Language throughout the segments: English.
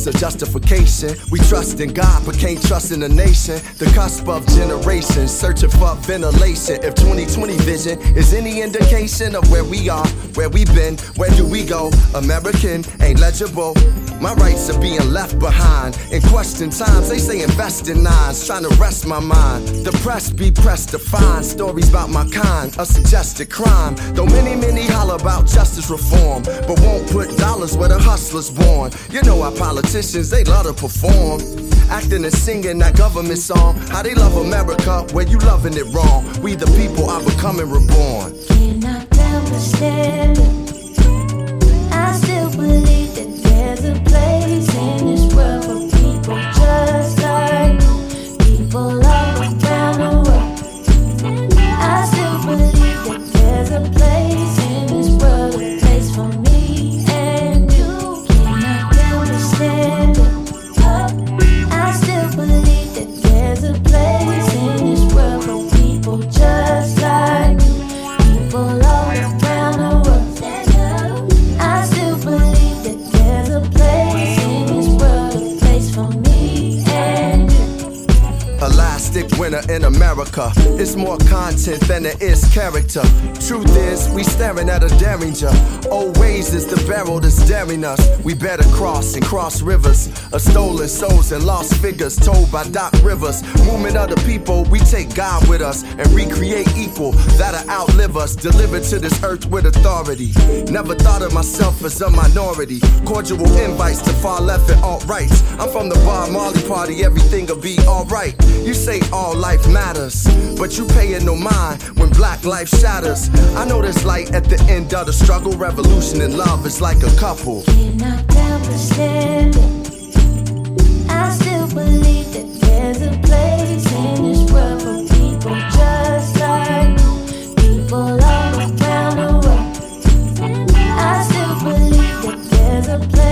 Justice or justification. We trust in God, but can't trust in the nation. The cusp of generations, searching for ventilation. If 2020 vision is any indication of where we are, where we've been, where do we go? American ain't legible. My rights are being left behind. In question times, they say invest in nines, trying to rest my mind. The press be pressed to find stories about my kind, a suggested crime. Though many, many holler about justice reform, but won't put dollars where the hustler's born. You know our politicians, they love to perform. Acting and singing that government song. How they love America where you loving it wrong. We the people are becoming reborn. Cannot it. I still believe there's a place Winter in America. It's more content than it is character. Truth is, we staring at a derringer. Old ways is the barrel that's daring us. We better cross and cross rivers. Of stolen souls and lost figures told by Doc Rivers. Movement of the people, we take God with us and recreate equal that'll outlive us. Delivered to this earth with authority. Never thought of myself as a minority. Cordial invites to far left and alt rights. I'm from the Bob Marley party, everything'll be alright. You say all life matters, but you paying no mind when black life shatters. I know there's light at the end of the struggle. Revolution and love is like a couple. I still believe that there's a place in this world for people just like you. people all around the world. I still believe that there's a place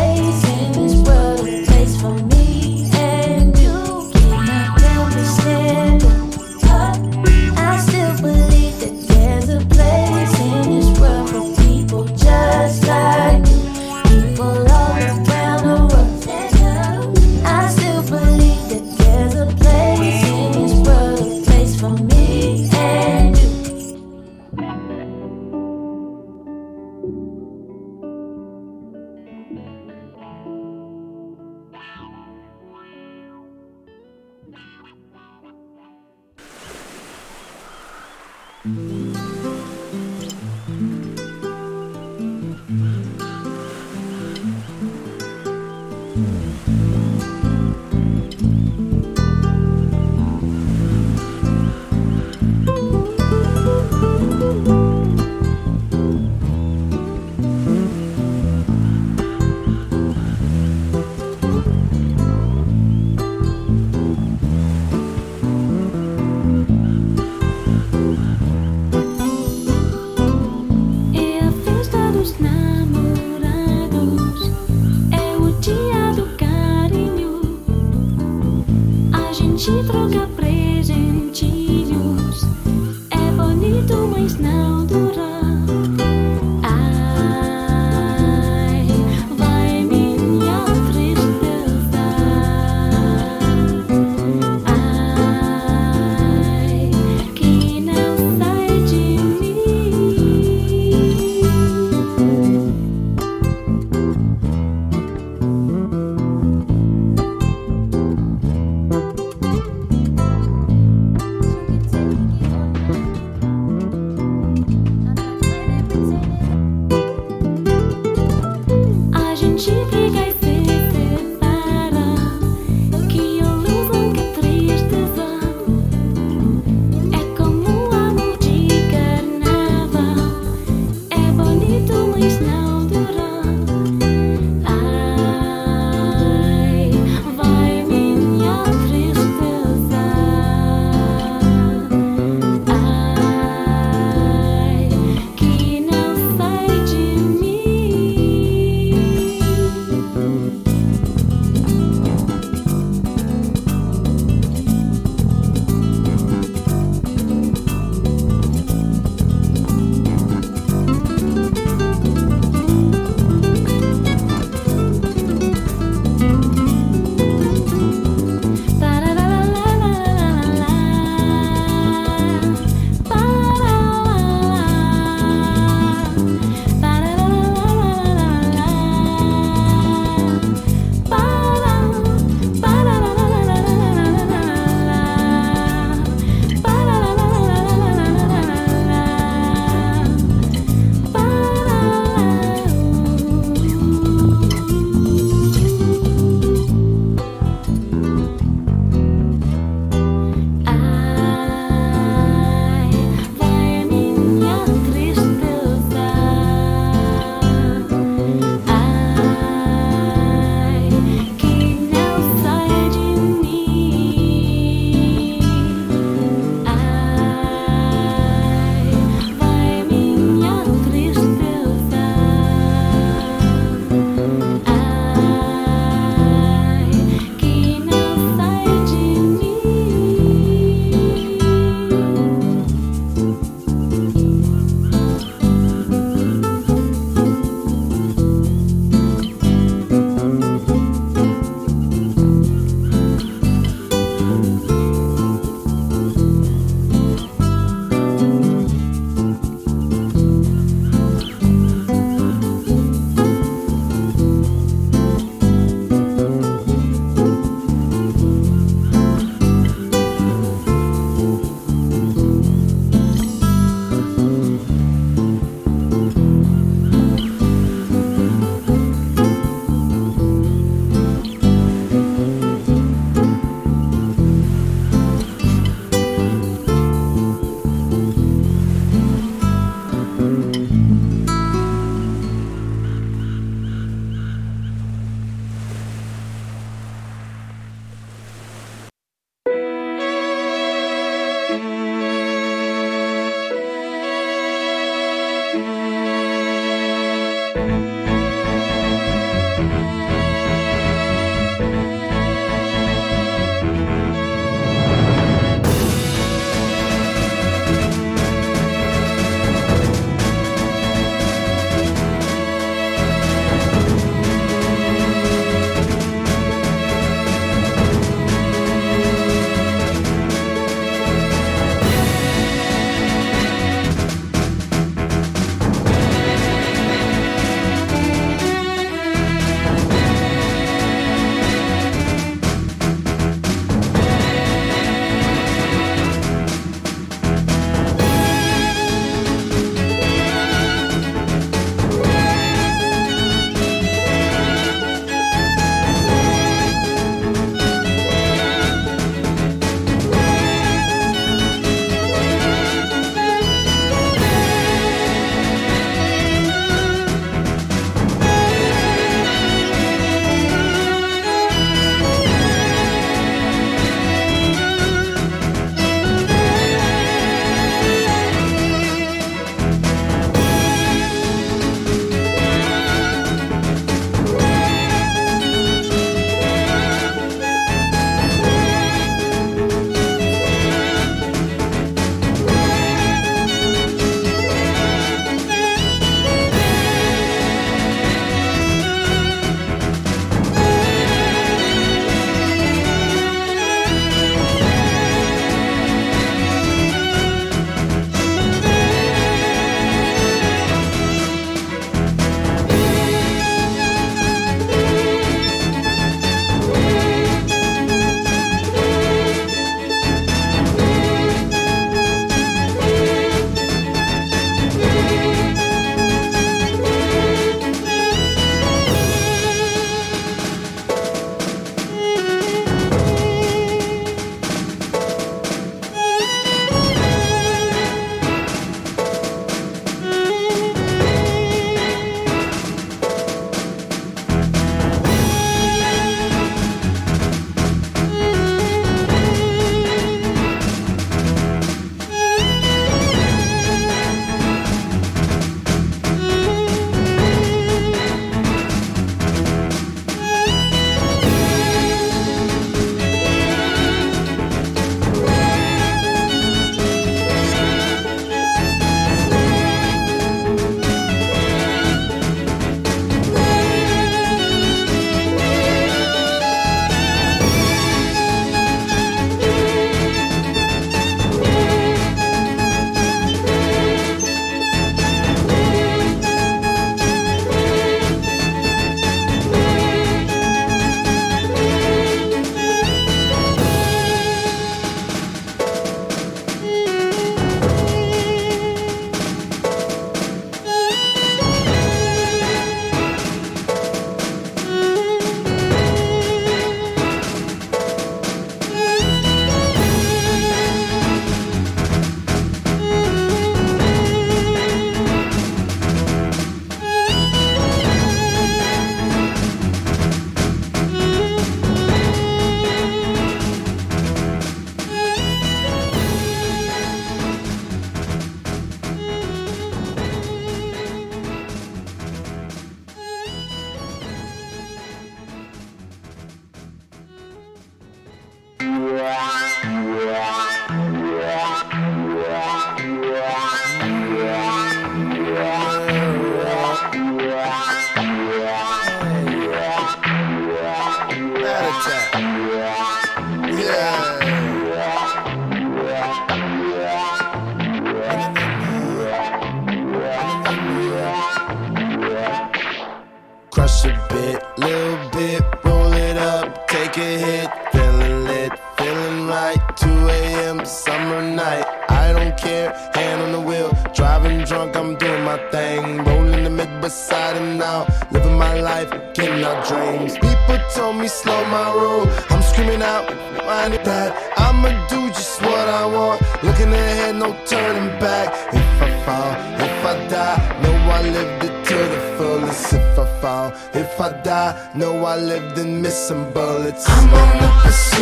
some bullets. I'm on the pursuit.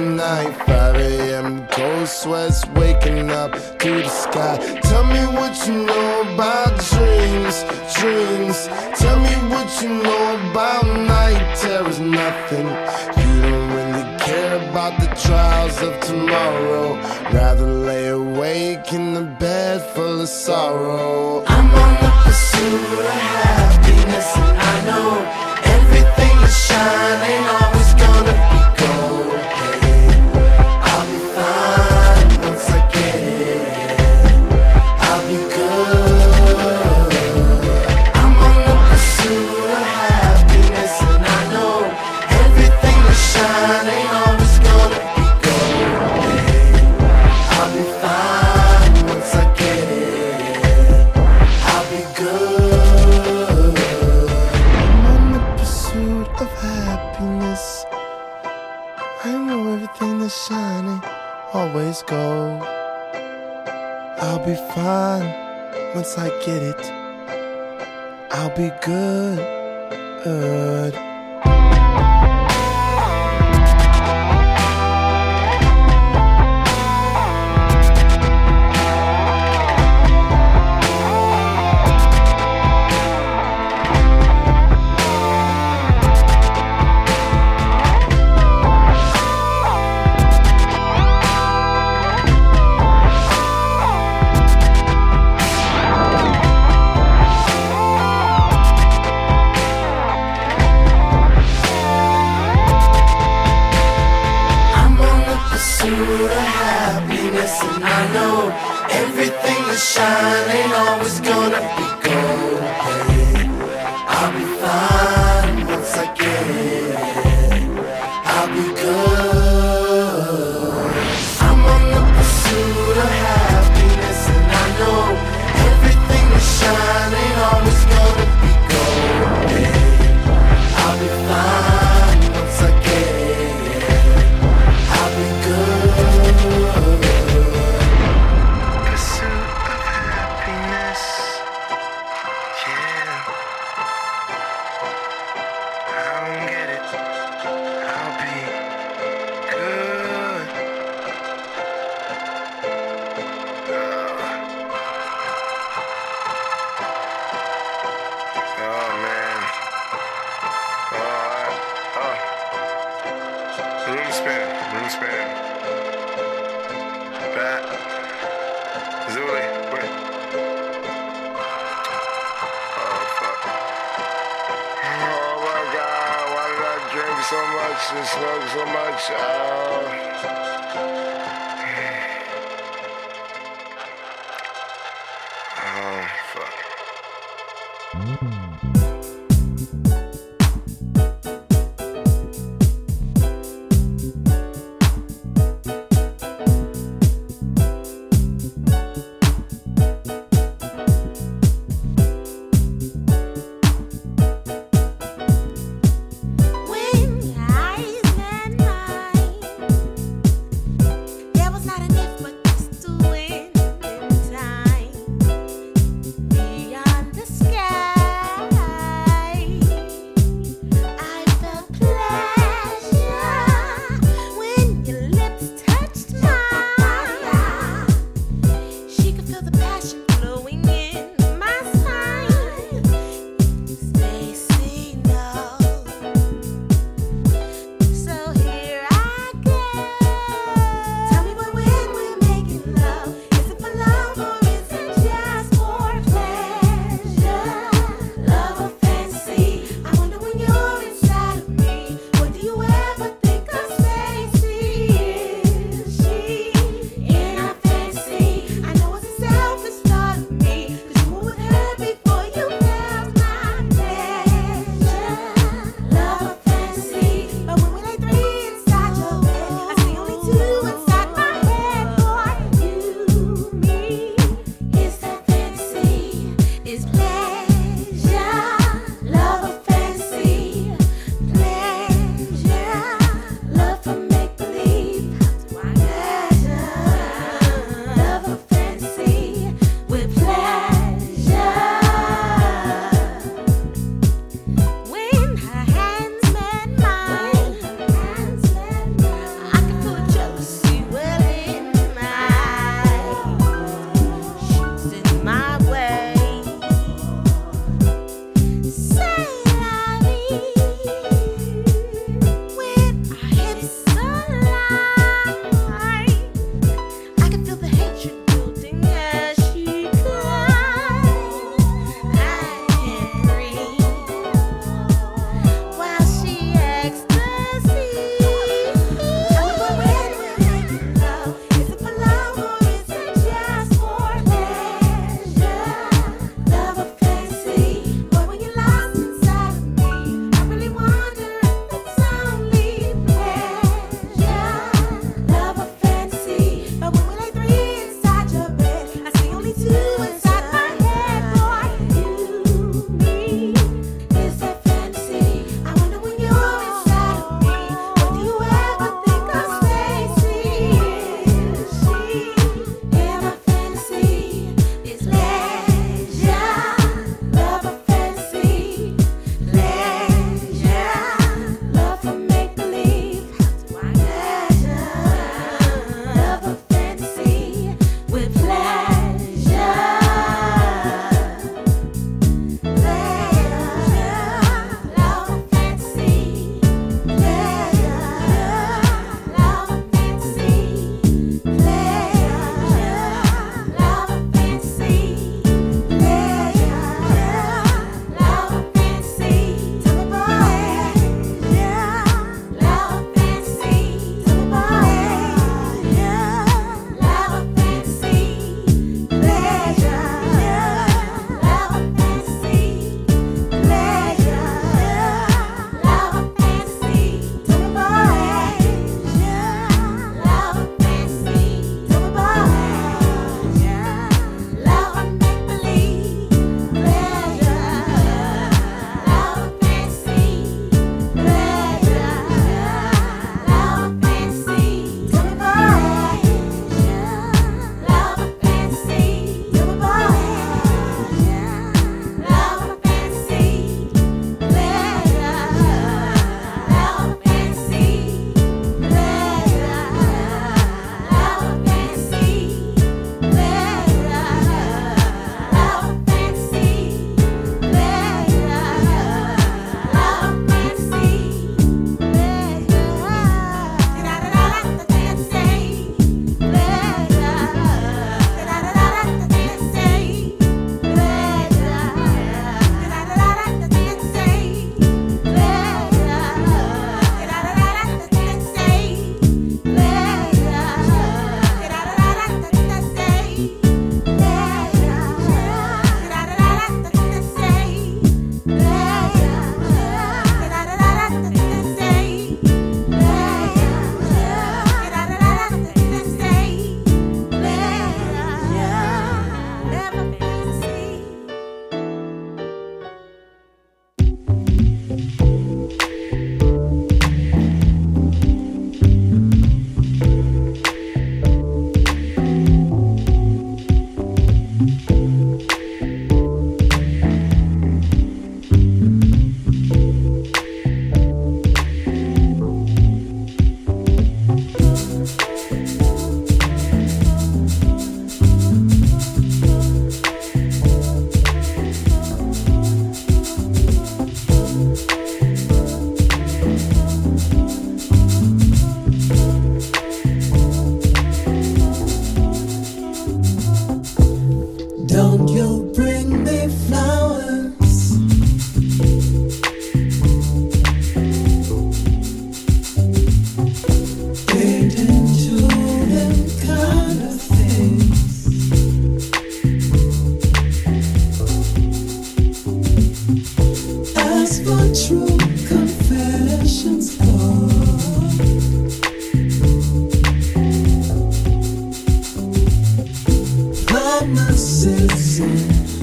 night. 5 a.m. cold sweats waking up to the sky. Tell me what you know about dreams, dreams. Tell me what you know about night terrors, nothing. You don't really care about the trials of tomorrow. Rather lay awake in the bed full of sorrow. I'm on the pursuit of happiness, and I know. Once I get it, I'll be good. sun ain't always gonna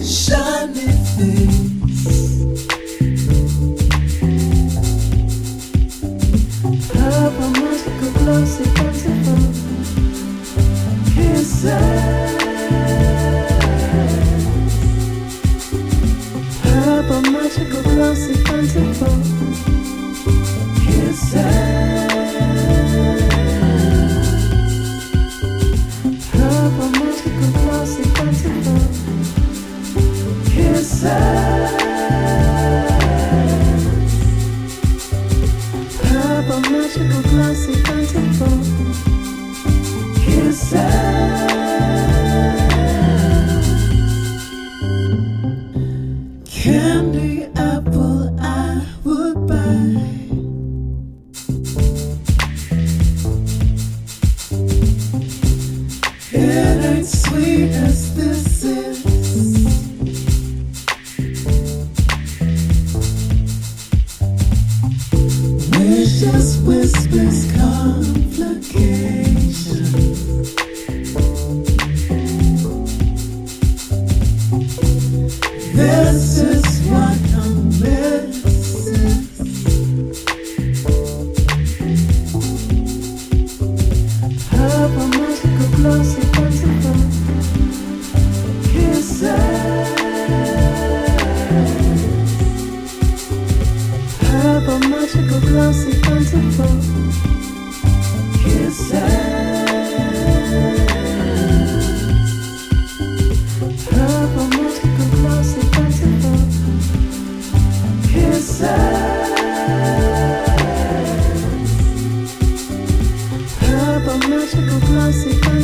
Show Cause it can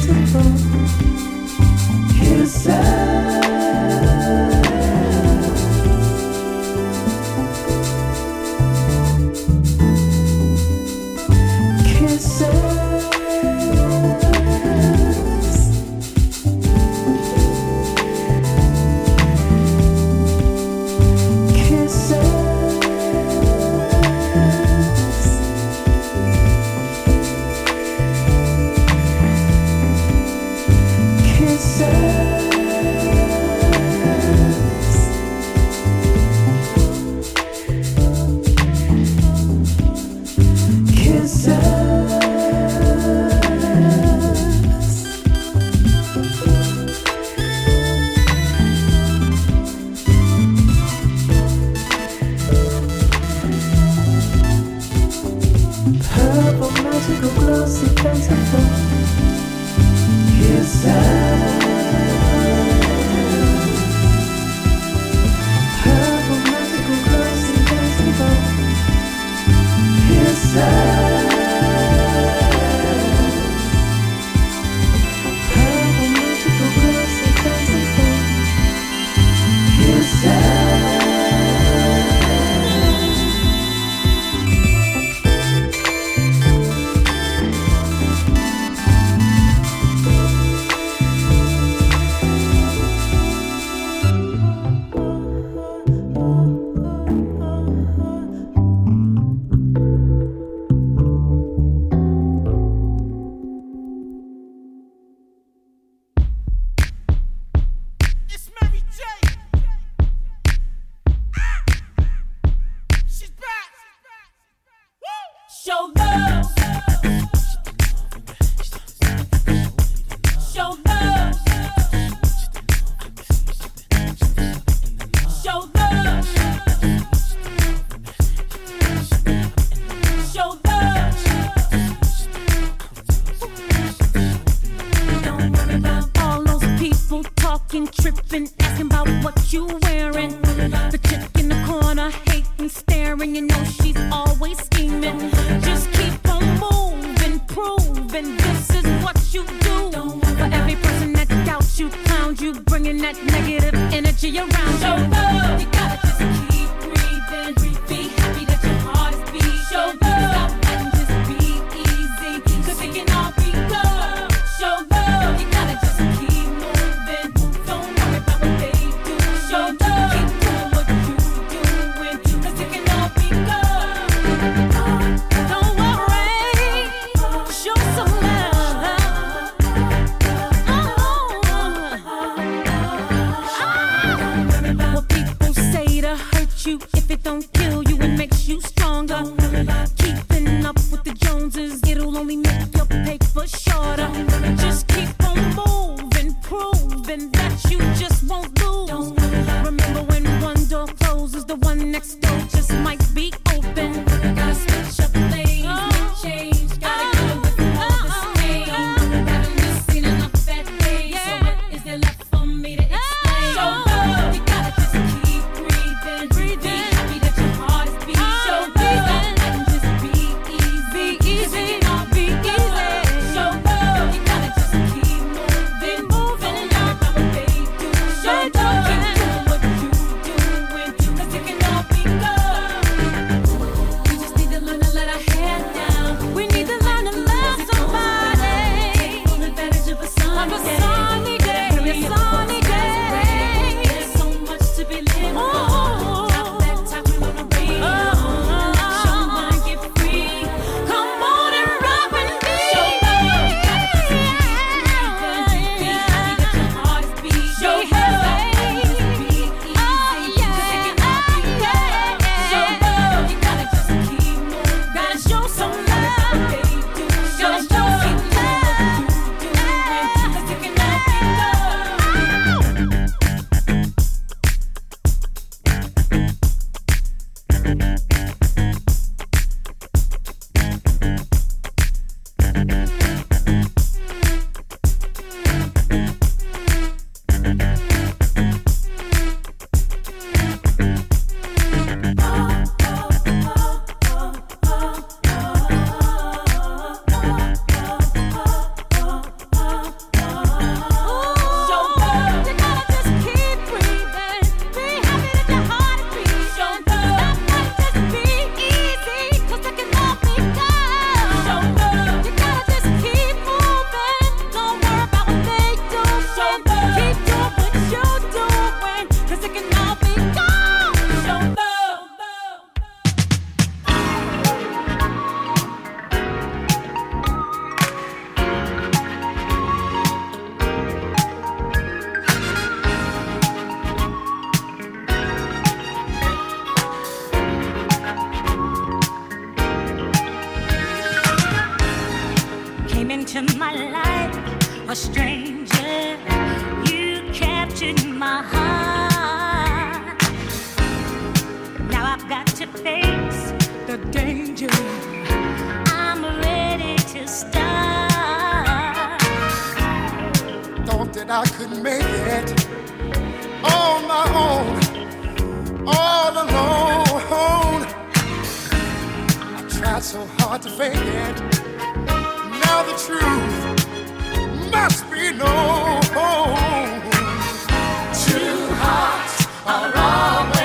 all be a stranger. You captured my heart. Now I've got to face the danger. I'm ready to start. Thought that I could make it on my own, all alone. I tried so hard to fake it. Now the truth two hearts are around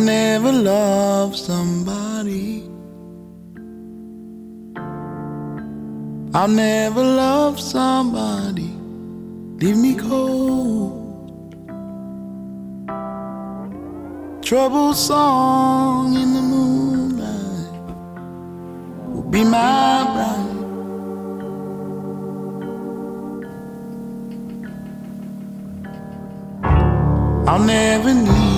never loved somebody. I'll never love somebody. Leave me cold. Trouble song in the moonlight will be my bride. I'll never need.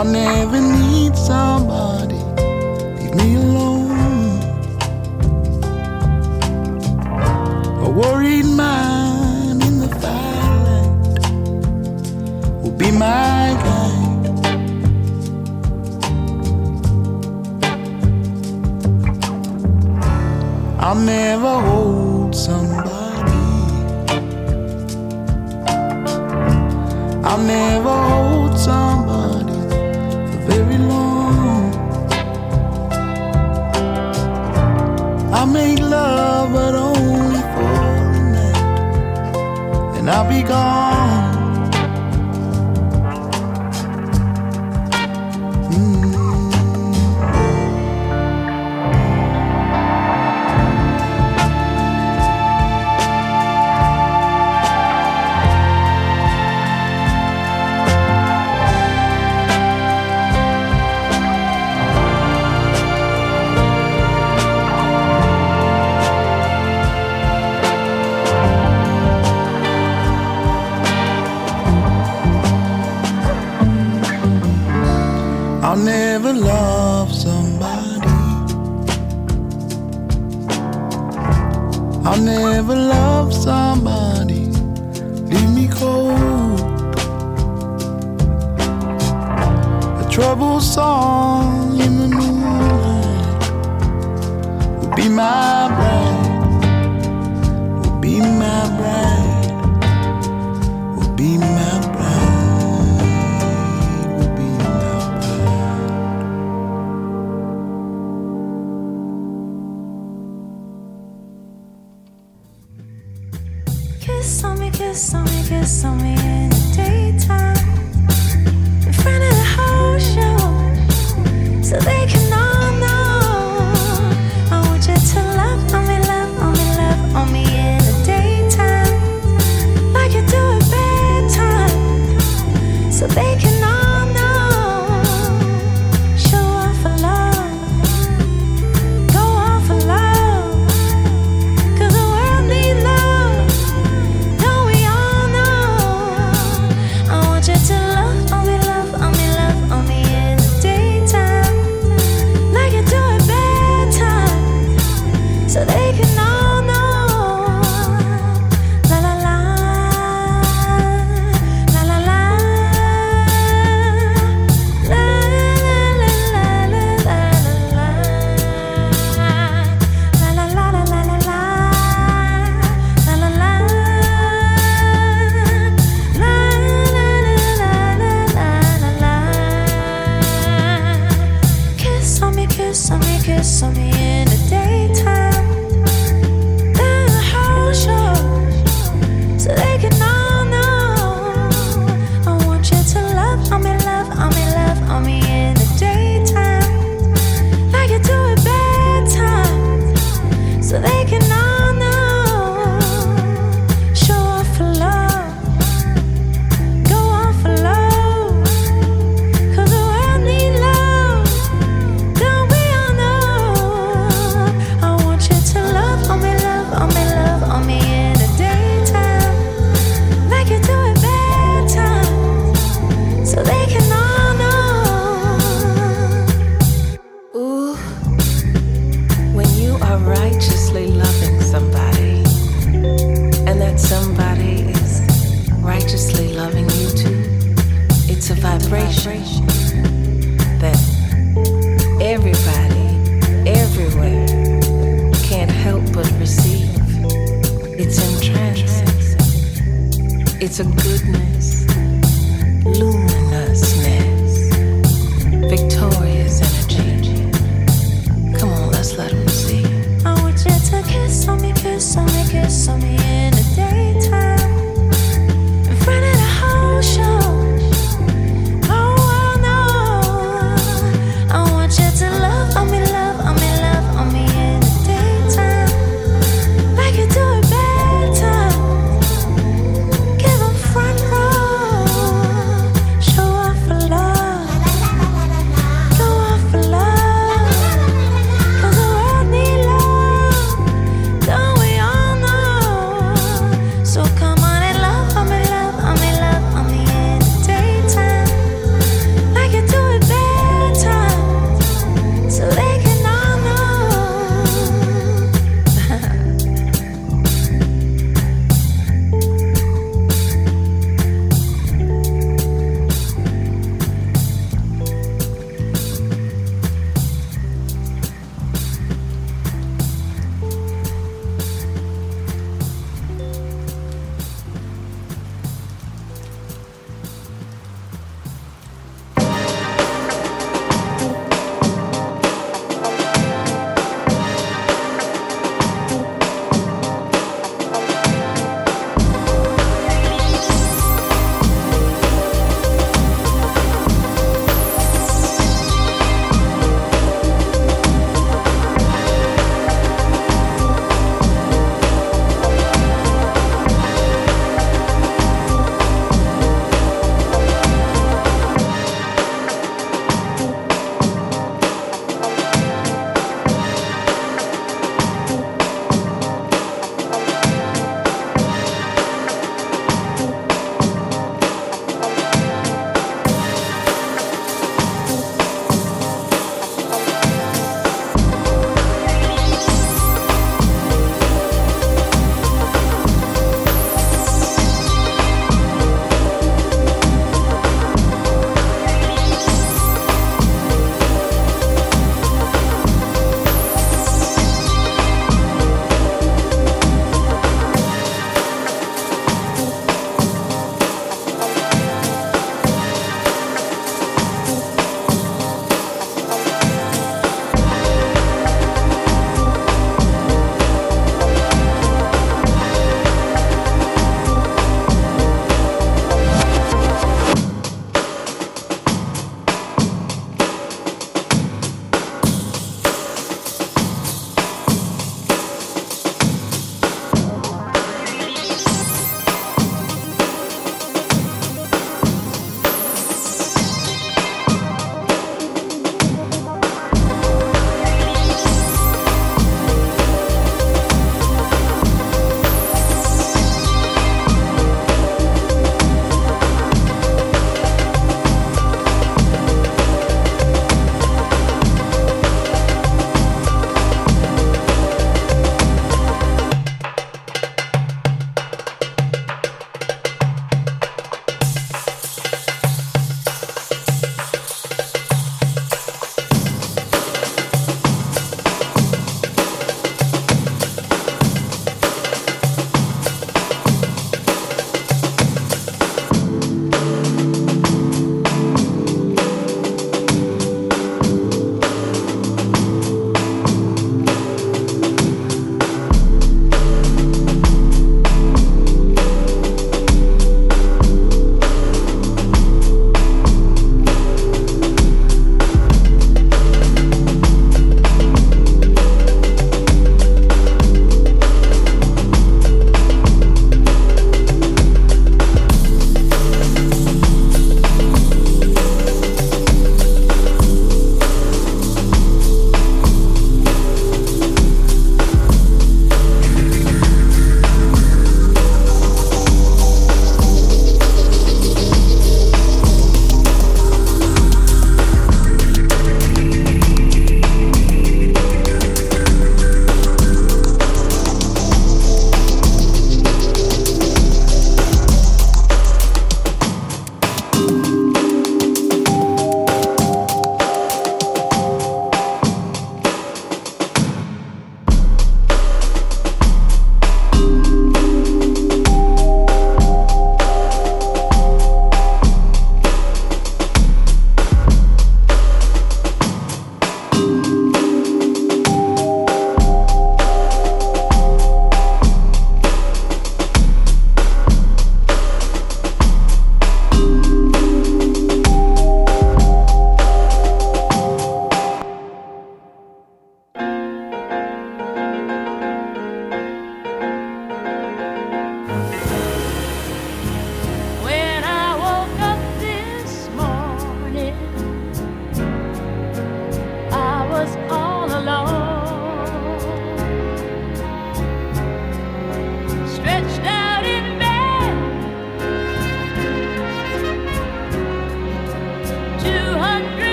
I'll never need somebody. Leave me alone. A worried mind in the firelight will be my guide. I'll never hold somebody. I'll never hold love, but only for the night. And I'll be gone.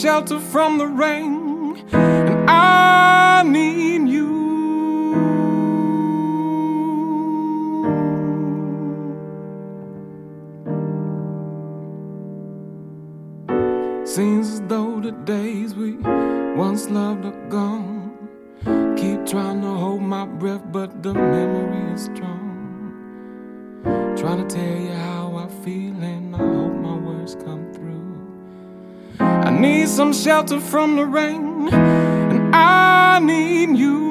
shelter from the rain, and I need you. Seems as though the days we once loved are gone. Keep trying to hold my breath, but the memory is strong. Trying to tell you how I feel. need some shelter from the rain, and I need you.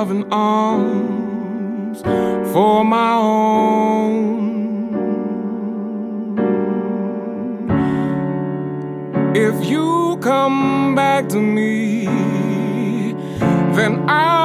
loving arms for my own. If you come back to me, then I'll.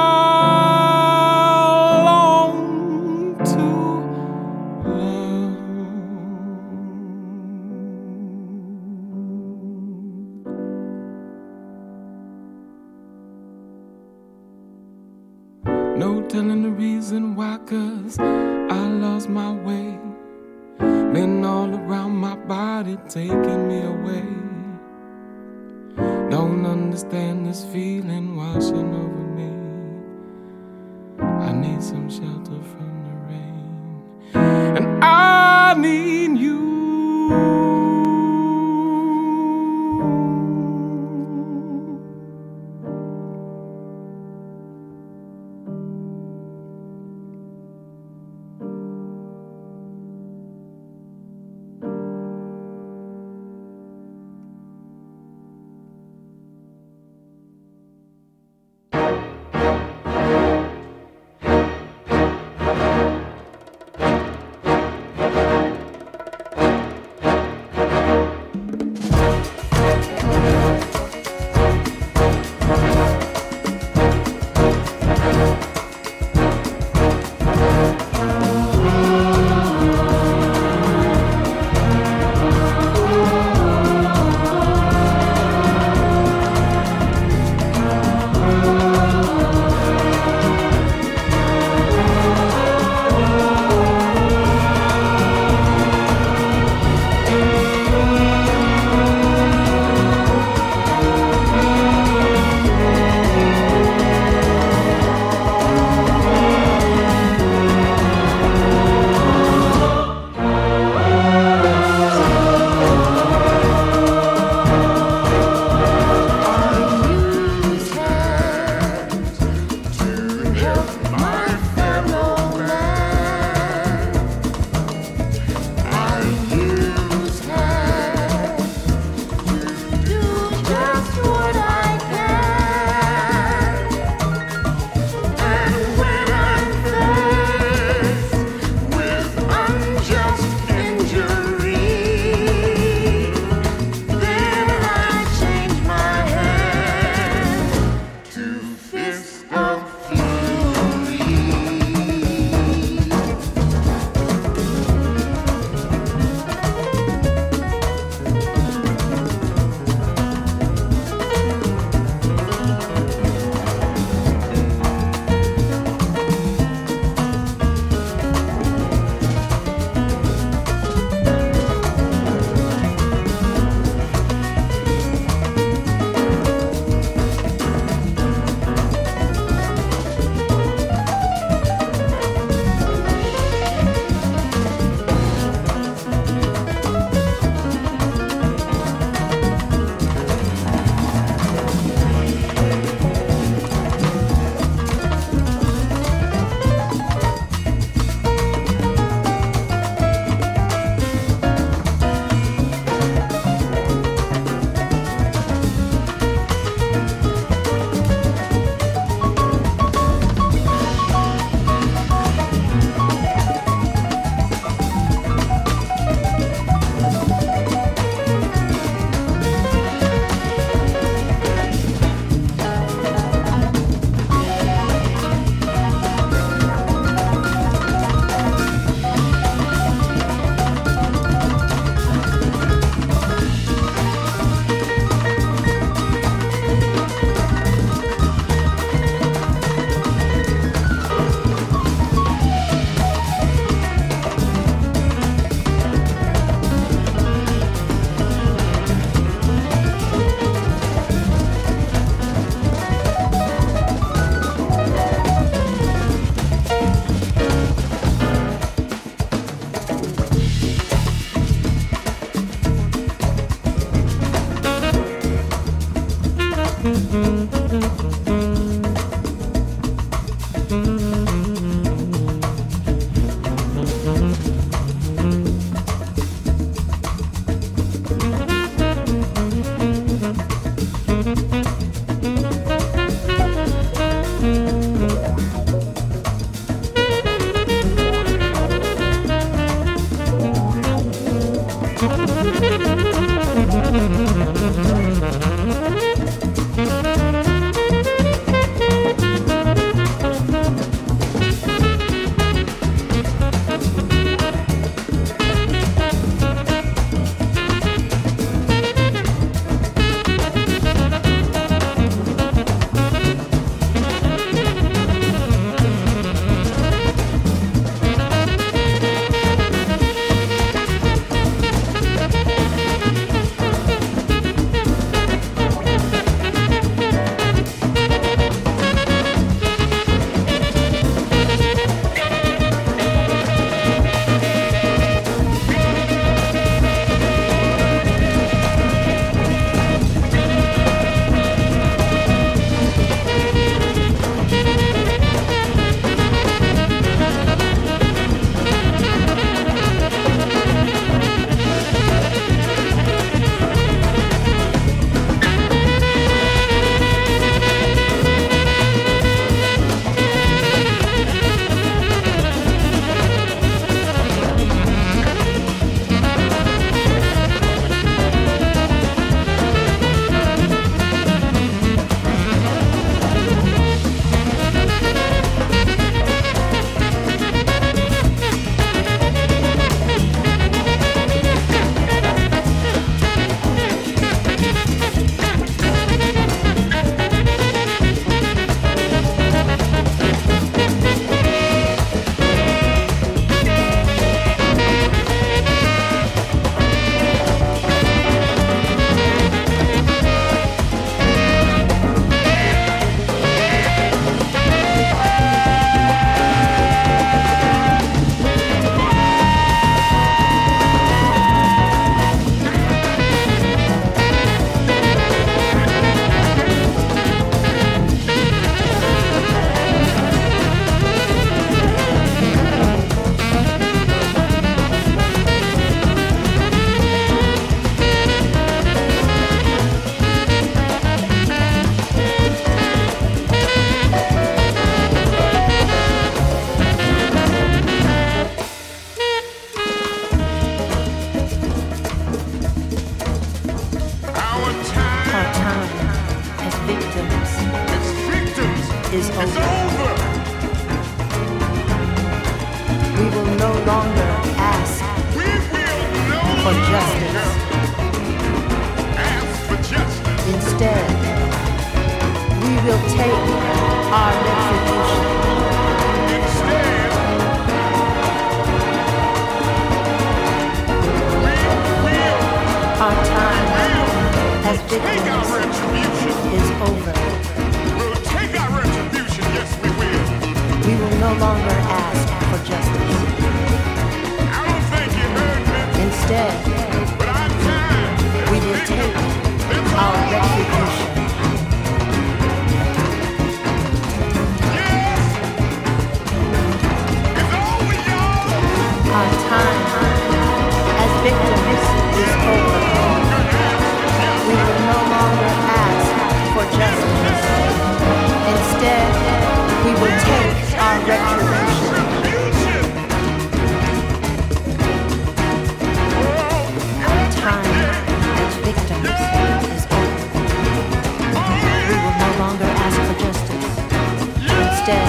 day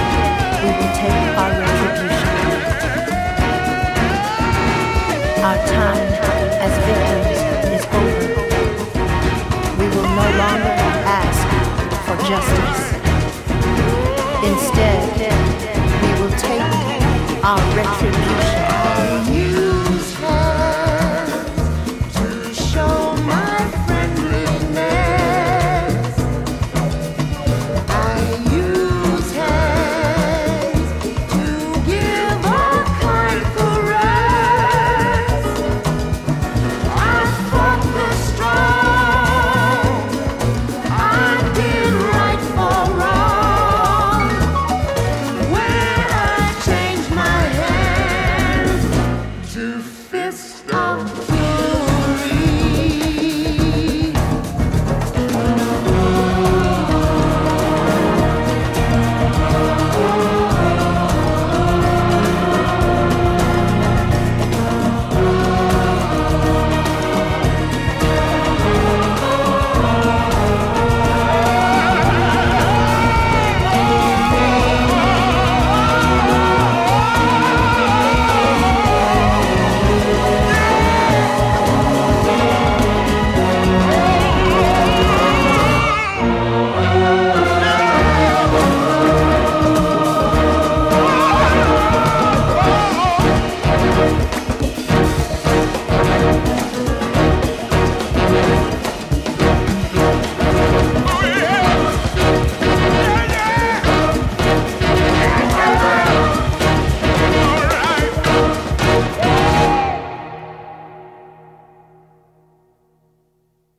we will take our retribution. Our time as victims is over. We will no longer ask for justice. Instead, we will take our retribution.